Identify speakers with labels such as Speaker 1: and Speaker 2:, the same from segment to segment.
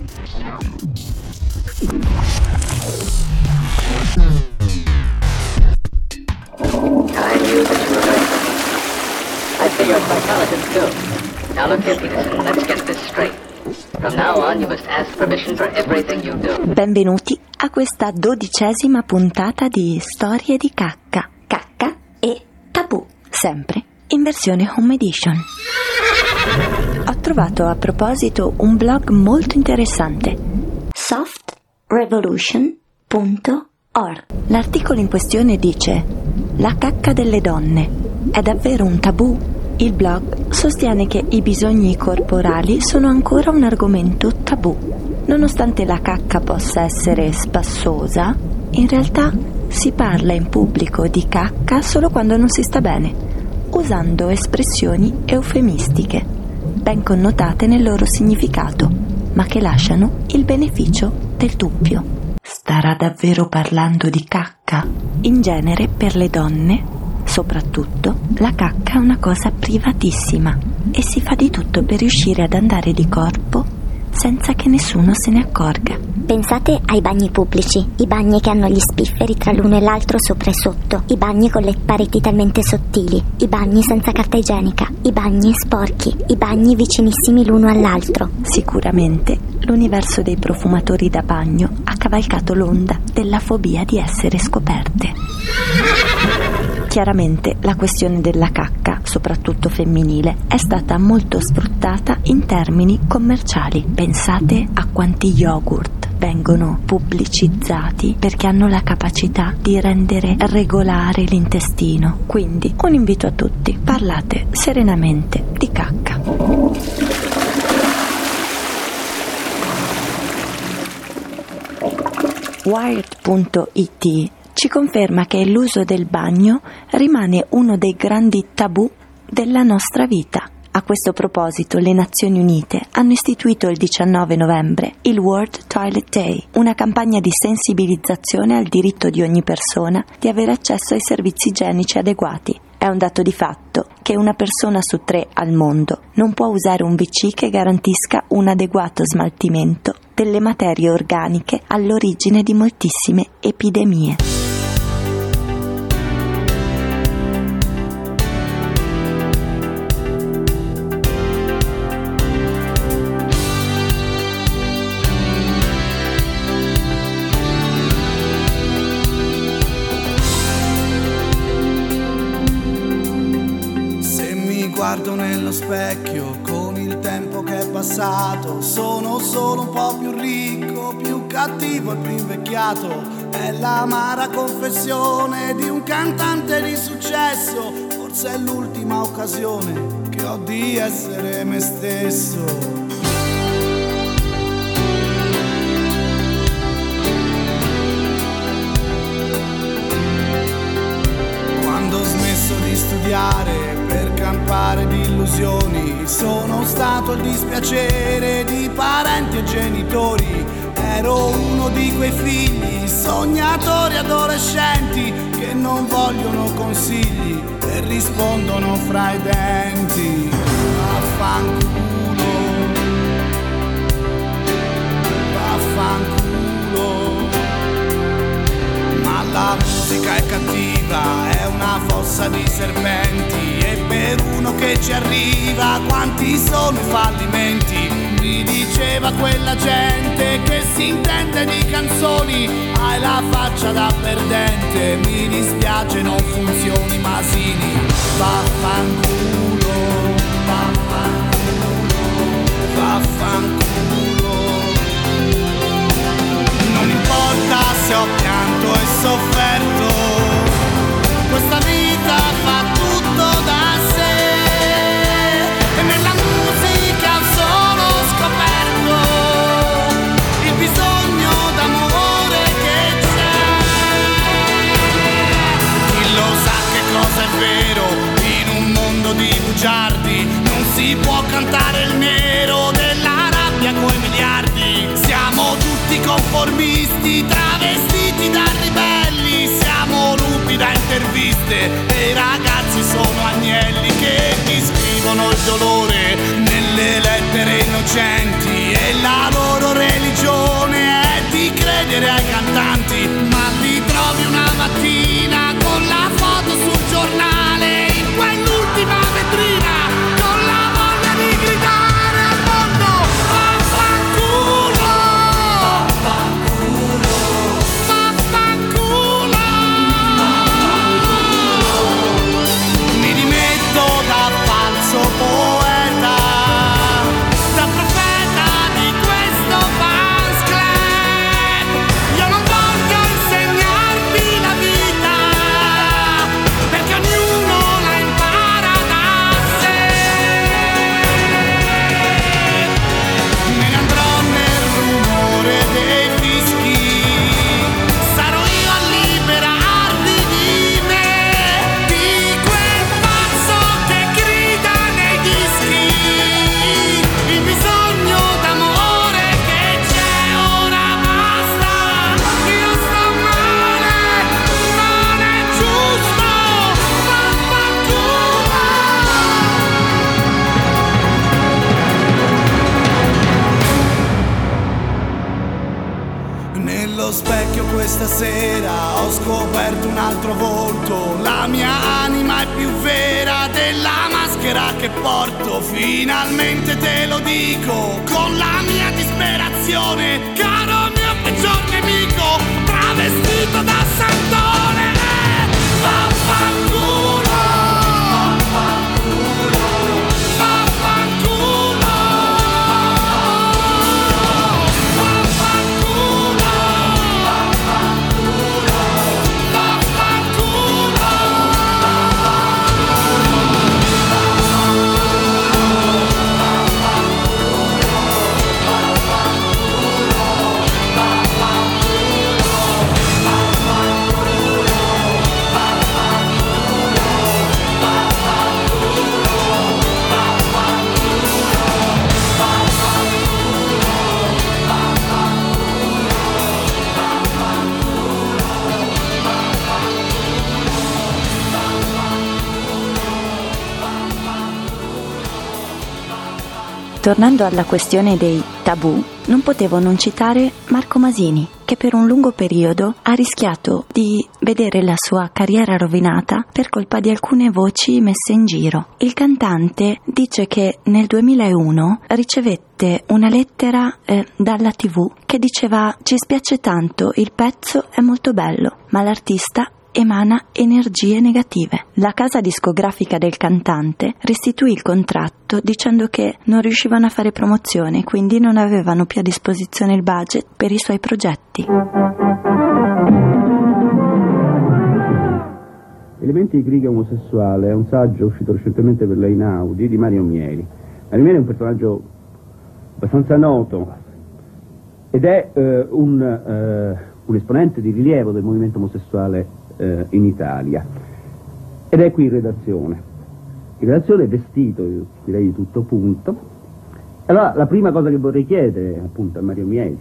Speaker 1: I knew that you were funny. I figure a psychologist too. Now look here, Peterson, let's get this straight. From now on, you must ask permission for everything you do.
Speaker 2: Benvenuti a questa dodicesima puntata di Storie di cacca, cacca e tabù, sempre in versione home edition. Trovato a proposito un blog molto interessante, softrevolution.org. L'articolo in questione dice La cacca delle donne è davvero un tabù? Il blog sostiene che i bisogni corporali sono ancora un argomento tabù. Nonostante la cacca possa essere spassosa, in realtà si parla in pubblico di cacca solo quando non si sta bene, usando espressioni eufemistiche, ben connotate nel loro significato, ma che lasciano il beneficio del dubbio. Starà davvero parlando di cacca? In genere per le donne Soprattutto, la cacca è una cosa privatissima e si fa di tutto per riuscire ad andare di corpo senza che nessuno se ne accorga.
Speaker 3: Pensate ai bagni pubblici, i bagni che hanno gli spifferi tra l'uno e l'altro sopra e sotto, i bagni con le pareti talmente sottili, i bagni senza carta igienica, i bagni sporchi, i bagni vicinissimi l'uno all'altro.
Speaker 2: Sicuramente l'universo dei profumatori da bagno ha cavalcato l'onda della fobia di essere scoperte. Chiaramente la questione della cacca, soprattutto femminile, è stata molto sfruttata in termini commerciali. Pensate a quanti yogurt vengono pubblicizzati perché hanno la capacità di rendere regolare l'intestino. Quindi un invito a tutti, parlate serenamente di cacca. Wired.it ci conferma che l'uso del bagno rimane uno dei grandi tabù della nostra vita. A questo proposito le Nazioni Unite hanno istituito il 19 novembre il World Toilet Day, una campagna di sensibilizzazione al diritto di ogni persona di avere accesso ai servizi igienici adeguati. È un dato di fatto che una persona su tre al mondo non può usare un WC che garantisca un adeguato smaltimento delle materie organiche all'origine di moltissime epidemie.
Speaker 4: Invecchiato. È l'amara confessione di un cantante di successo, forse è l'ultima occasione che ho di essere me stesso. Quando ho smesso di studiare per campare di illusioni, sono stato il dispiacere di parenti e genitori. Ero uno di quei figli, sognatori adolescenti, che non vogliono consigli e rispondono fra i denti. Vaffanculo, vaffanculo. Ma la musica è cattiva, è una fossa di serpenti e per uno che ci arriva quanti sono i fallimenti? Mi diceva quella gente che si intende di canzoni, hai la faccia da perdente, mi dispiace non funzioni Masini, vaffanculo, vaffanculo, vaffanculo. Non importa se ho pianto e sofferto, mia anima è più vera della maschera che porto, finalmente te lo dico con la mia disperazione, caro mio peggior nemico, travestito da santone, eh,
Speaker 2: Tornando alla questione dei tabù, non potevo non citare Marco Masini, che per un lungo periodo ha rischiato di vedere la sua carriera rovinata per colpa di alcune voci messe in giro. Il cantante dice che nel 2001 ricevette una lettera eh, dalla TV che diceva ci spiace tanto, il pezzo è molto bello, ma l'artista emana energie negative. La casa discografica del cantante restituì il contratto dicendo che non riuscivano a fare promozione, quindi non avevano più a disposizione il budget per i suoi progetti.
Speaker 5: Elementi di critica omosessuale è un saggio uscito recentemente per la Inaudi di Mario Mieri. Mario Mieri è un personaggio abbastanza noto ed è eh, un, eh, un esponente di rilievo del movimento omosessuale eh, in Italia. Ed è qui in redazione. In redazione è vestito, direi di tutto punto. Allora, la prima cosa che vorrei chiedere appunto a Mario Mieli,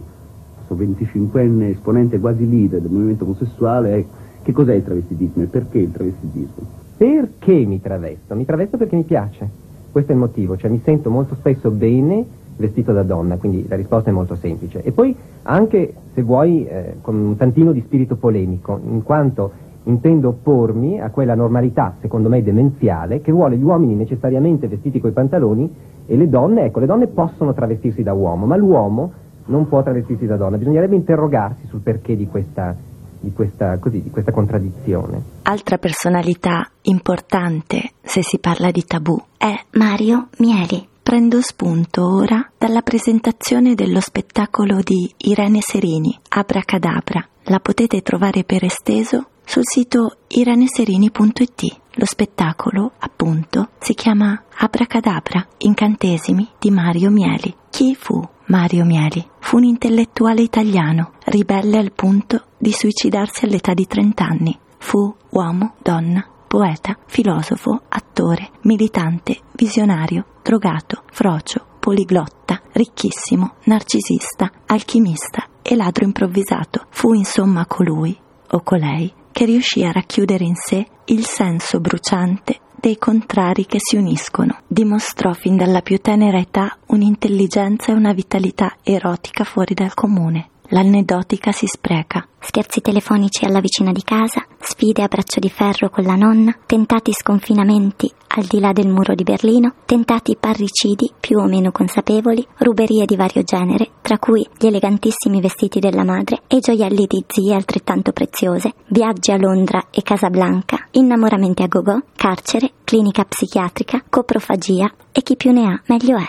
Speaker 5: questo 25enne esponente quasi leader del movimento omosessuale, è che cos'è il travestitismo e perché il travestitismo?
Speaker 6: Perché mi travesto? Mi travesto perché mi piace. Questo è il motivo, cioè mi sento molto spesso bene vestito da donna, quindi la risposta è molto semplice. E poi anche, se vuoi, eh, con un tantino di spirito polemico, in quanto intendo oppormi a quella normalità, secondo me demenziale, che vuole gli uomini necessariamente vestiti coi pantaloni e le donne, ecco, le donne possono travestirsi da uomo, ma l'uomo non può travestirsi da donna. Bisognerebbe interrogarsi sul perché di questa, di questa, così, di questa contraddizione.
Speaker 2: Altra personalità importante, se si parla di tabù, è
Speaker 3: Mario Mieli.
Speaker 2: Prendo spunto ora dalla presentazione dello spettacolo di Irene Serini, Abracadabra. La potete trovare per esteso sul sito iraneserini.it. Lo spettacolo, appunto, si chiama Abracadabra, incantesimi di Mario Mieli. Chi fu Mario Mieli? Fu un intellettuale italiano, ribelle al punto di suicidarsi all'età di 30 anni. Fu uomo, donna, poeta, filosofo, attore, militante, visionario, drogato, frocio, poliglotta, ricchissimo, narcisista, alchimista e ladro improvvisato. Fu insomma colui o colei che riuscì a racchiudere in sé il senso bruciante dei contrari che si uniscono. Dimostrò fin dalla più tenera età un'intelligenza e una vitalità erotica fuori dal comune. L'aneddotica si spreca.
Speaker 3: Scherzi telefonici alla vicina di casa, sfide a braccio di ferro con la nonna, tentati sconfinamenti al di là del muro di Berlino, tentati parricidi più o meno consapevoli, ruberie di vario genere, tra cui gli elegantissimi vestiti della madre e gioielli di zie altrettanto preziose, viaggi a Londra e Casablanca, innamoramenti a gogo, carcere, clinica psichiatrica, coprofagia e chi più ne ha meglio è.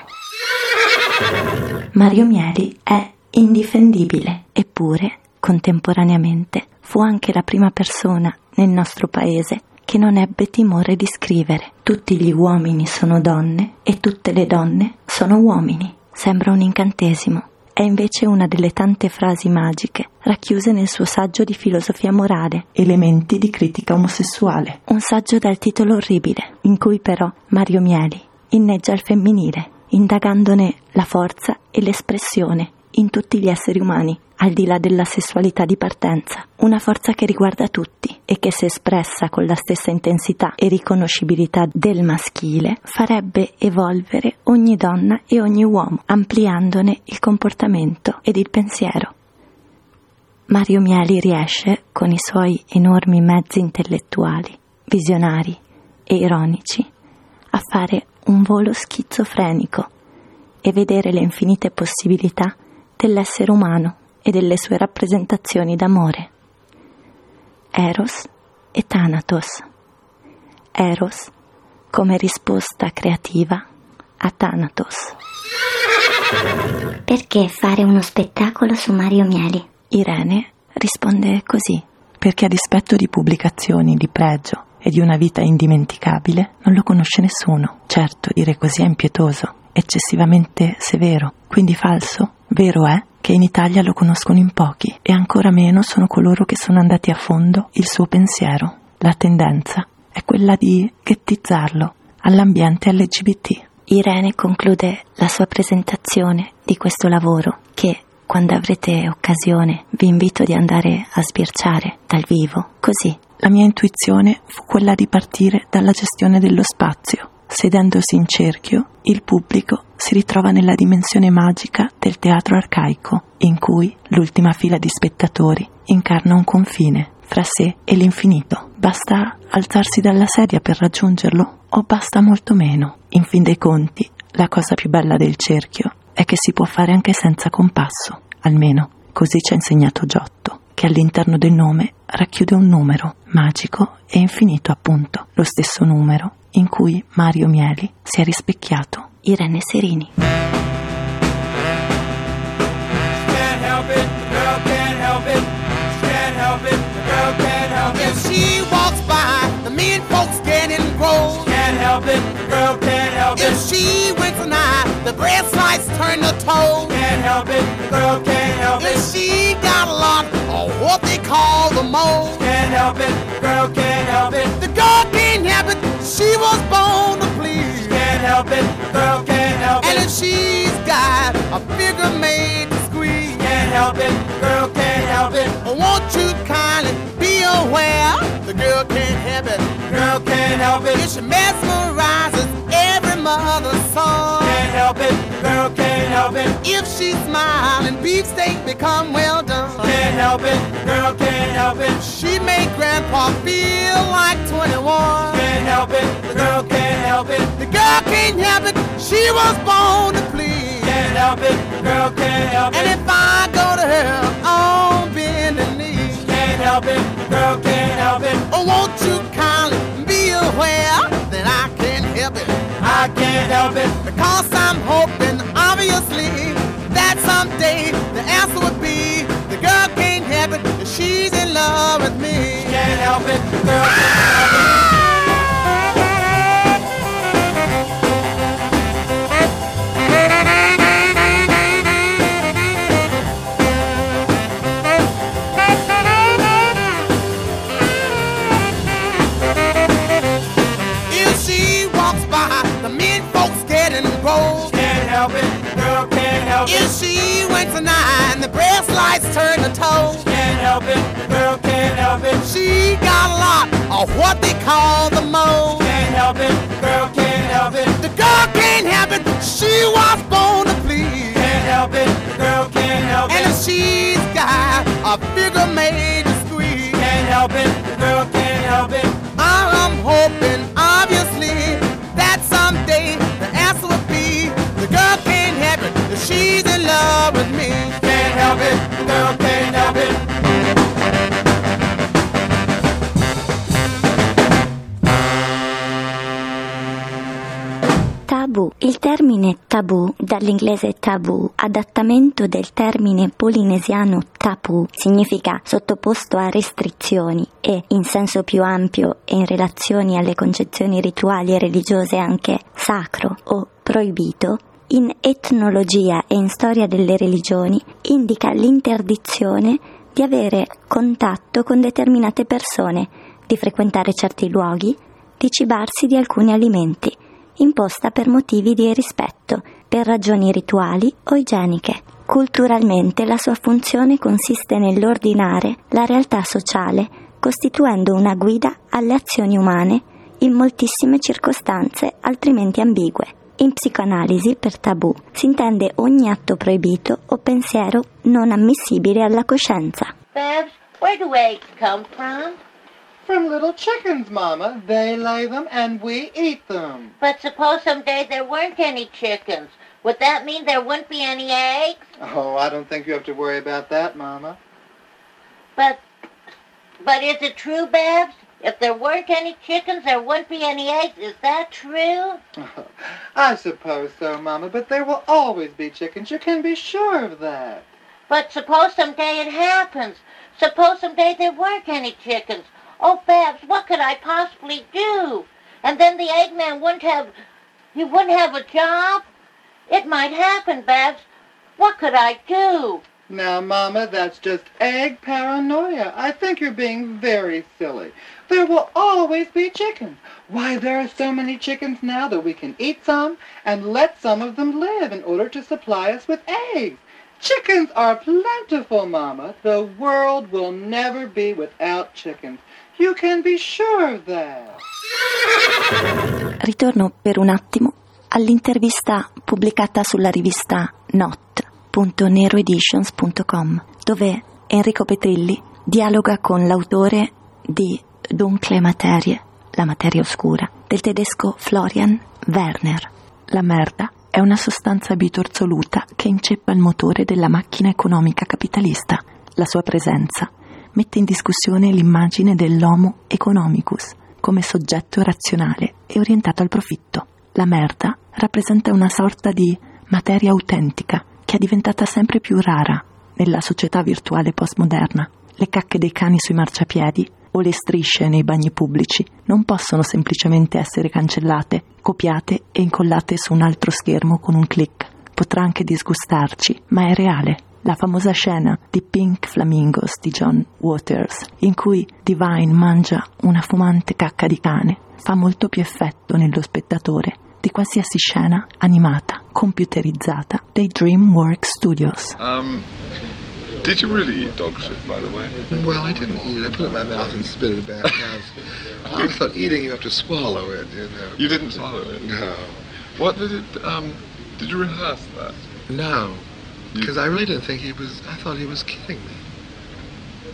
Speaker 2: Mario Mieli è indifendibile, eppure, contemporaneamente, fu anche la prima persona nel nostro paese che non ebbe timore di scrivere. Tutti gli uomini sono donne e tutte le donne sono uomini. Sembra un incantesimo. È invece una delle tante frasi magiche racchiuse nel suo saggio di filosofia morale, Elementi di critica omosessuale. Un saggio dal titolo orribile, in cui però Mario Mieli inneggia il femminile, indagandone la forza e l'espressione in tutti gli esseri umani, al di là della sessualità di partenza, una forza che riguarda tutti e che se espressa con la stessa intensità e riconoscibilità del maschile farebbe evolvere ogni donna e ogni uomo, ampliandone il comportamento ed il pensiero. Mario Mieli riesce, con i suoi enormi mezzi intellettuali, visionari e ironici, a fare un volo schizofrenico e vedere le infinite possibilità dell'essere umano e delle sue rappresentazioni d'amore. Eros e Thanatos. Eros come risposta creativa a Thanatos.
Speaker 3: Perché fare uno spettacolo su Mario Mieli?
Speaker 2: Irene risponde così. Perché a dispetto di pubblicazioni di pregio e di una vita indimenticabile, non lo conosce nessuno. Certo, dire così è impietoso, eccessivamente severo, quindi falso. Vero è che in Italia lo conoscono in pochi e ancora meno sono coloro che sono andati a fondo il suo pensiero. La tendenza è quella di ghettizzarlo all'ambiente LGBT. Irene conclude la sua presentazione di questo lavoro che quando avrete occasione vi invito di andare a sbirciare dal vivo. Così la mia intuizione fu quella di partire dalla gestione dello spazio. Sedendosi in cerchio, il pubblico si ritrova nella dimensione magica del teatro arcaico, in cui l'ultima fila di spettatori incarna un confine fra sé e l'infinito. Basta alzarsi dalla sedia per raggiungerlo o basta molto meno. In fin dei conti, la cosa più bella del cerchio è che si può fare anche senza compasso, almeno così ci ha insegnato Giotto, che all'interno del nome racchiude un numero, magico e infinito appunto, lo stesso numero in cui Mario Mieli si è rispecchiato. Irene Serini.
Speaker 7: The girl can't help it. Can't help it, the girl can't help it. If she walks by, the mean folks getting gross. Can't help it, the girl can't help it. If she winks an eye, the breast lights turn to toes. Can't help it, the girl can't help it. If she got a lot of what they call the moles. Can't help it, the girl can't help it. The girl can't help it, a figure made to squeeze. Can't help it, girl can't help it. Won't you kindly be aware? The girl can't help it, girl can't help it. She mesmerizes every mother's son. Can't help it, girl can't help it. If she smile and beefsteak become well done. Can't help it, girl can't help it. She make grandpa feel like 21. Can't help it, the girl can't help it. The girl can't help it, she was born to. Can't help it, the girl can't help it. And if I go to her on bending knee. Can't help it, the girl can't help it. Oh, won't you kindly be aware that I can't help it? I can't help it because I'm hoping, obviously, that someday the answer would be the girl can't help it. that She's in love with me. She Can't help it, the girl can't by, the men folks getting gross. Can't help it, girl can't help it. If she eye and the breast lights turn to toes. Can't help it, girl can't help it. She got a lot of what they call the moles. Can't help it, girl can't help it. The girl can't help it, she was born to please. Can't help it, girl can't help it. And if she's got a figure made to squeeze. Can't help it, girl can't help it. I'm hoping,
Speaker 3: Tabù. Il termine tabù, dall'inglese tabù, adattamento del termine polinesiano tapu, significa sottoposto a restrizioni e, in senso più ampio e in relazione alle concezioni rituali e religiose anche sacro o proibito, in etnologia e in storia delle religioni indica l'interdizione di avere contatto con determinate persone, di frequentare certi luoghi, di cibarsi di alcuni alimenti, imposta per motivi di rispetto, per ragioni rituali o igieniche. Culturalmente la sua funzione consiste nell'ordinare la realtà sociale, costituendo una guida alle azioni umane in moltissime circostanze altrimenti ambigue. In psicoanalisi, per tabù, si intende ogni atto proibito o pensiero non ammissibile alla coscienza.
Speaker 8: Babs, where do eggs come from?
Speaker 9: From little chickens, Mama. They lay them and we eat them.
Speaker 8: But suppose someday there weren't any chickens. Would that mean there wouldn't be any eggs?
Speaker 9: Oh, I don't think you have to worry about that, Mama.
Speaker 8: But, but is it true, Babs? If there weren't any chickens, there wouldn't be any eggs. Is that true?
Speaker 9: I suppose so, Mama, but there will always be chickens. You can be sure of that.
Speaker 8: But suppose someday it happens. Suppose someday there weren't any chickens. Oh, Babs, what could I possibly do? And then the Eggman wouldn't have, he wouldn't have a job? It might happen, Babs. What could I do?
Speaker 9: Now, Mama, that's just egg paranoia. I think you're being very silly. There will always be chickens. Why, there are so many chickens now that we can eat some and let some of them live in order to supply us with eggs. Chickens are plentiful, Mama. The world will never be without chickens. You can be sure of that.
Speaker 2: Ritorno per un attimo all'intervista pubblicata sulla rivista not.neroeditions.com dove Enrico Petrilli dialoga con l'autore di Dunkle Materie, la materia oscura, del tedesco Florian Werner. La merda è una sostanza bitorzoluta che inceppa il motore della macchina economica capitalista. La sua presenza mette in discussione l'immagine dell'homo economicus come soggetto razionale e orientato al profitto. La merda rappresenta una sorta di materia autentica che è diventata sempre più rara nella società virtuale postmoderna. Le cacche dei cani sui marciapiedi o le strisce nei bagni pubblici non possono semplicemente essere cancellate, copiate e incollate su un altro schermo con un clic. Potrà anche disgustarci, ma è reale. La famosa scena di Pink Flamingos di John Waters, in cui Divine mangia una fumante cacca di cane, fa molto più effetto nello spettatore di qualsiasi scena animata, computerizzata dei DreamWorks Studios.
Speaker 10: Um, did you really eat dog shit, by the way?
Speaker 11: Well, I didn't eat it. I put it in my mouth and spit it back out. I always thought eating you have to swallow it, you know.
Speaker 10: You didn't swallow it?
Speaker 11: No.
Speaker 10: What did it, um, did you rehearse that?
Speaker 11: No. Because I really didn't think he was, I thought he was kidding me.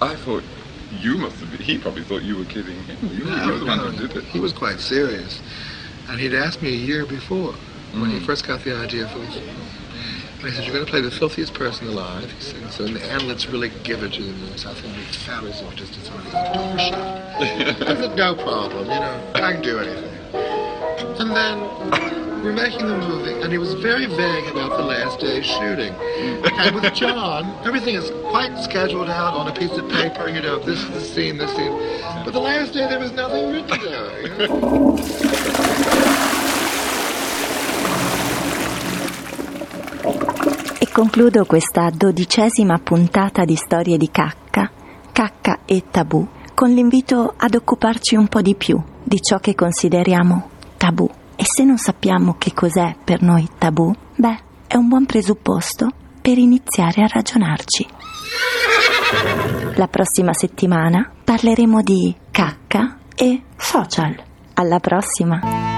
Speaker 10: I thought you must have been, he probably thought you were kidding him. You,
Speaker 11: No,
Speaker 10: were the one who did it.
Speaker 11: He was quite serious. And he'd asked me a year before, when he
Speaker 10: Mm.
Speaker 11: first got the idea for this. And he said, you're going to play the filthiest person alive. He said, so, and let's really give it to them. I think we as if just as of a door shut. I said, no problem, you know, I can do anything. And then we're making the movie, and he was very vague about the last day's shooting. And with John, everything is quite scheduled out on a piece of paper, you know, this, this scene, this scene. But the last day, there was nothing written down. You know?
Speaker 2: E concludo questa dodicesima puntata di Storie di cacca, cacca e tabù, con l'invito ad occuparci un po' di più di ciò che consideriamo tabù. E se non sappiamo che cos'è per noi tabù, beh, è un buon presupposto per iniziare a ragionarci. La prossima settimana parleremo di cacca e social. Alla prossima!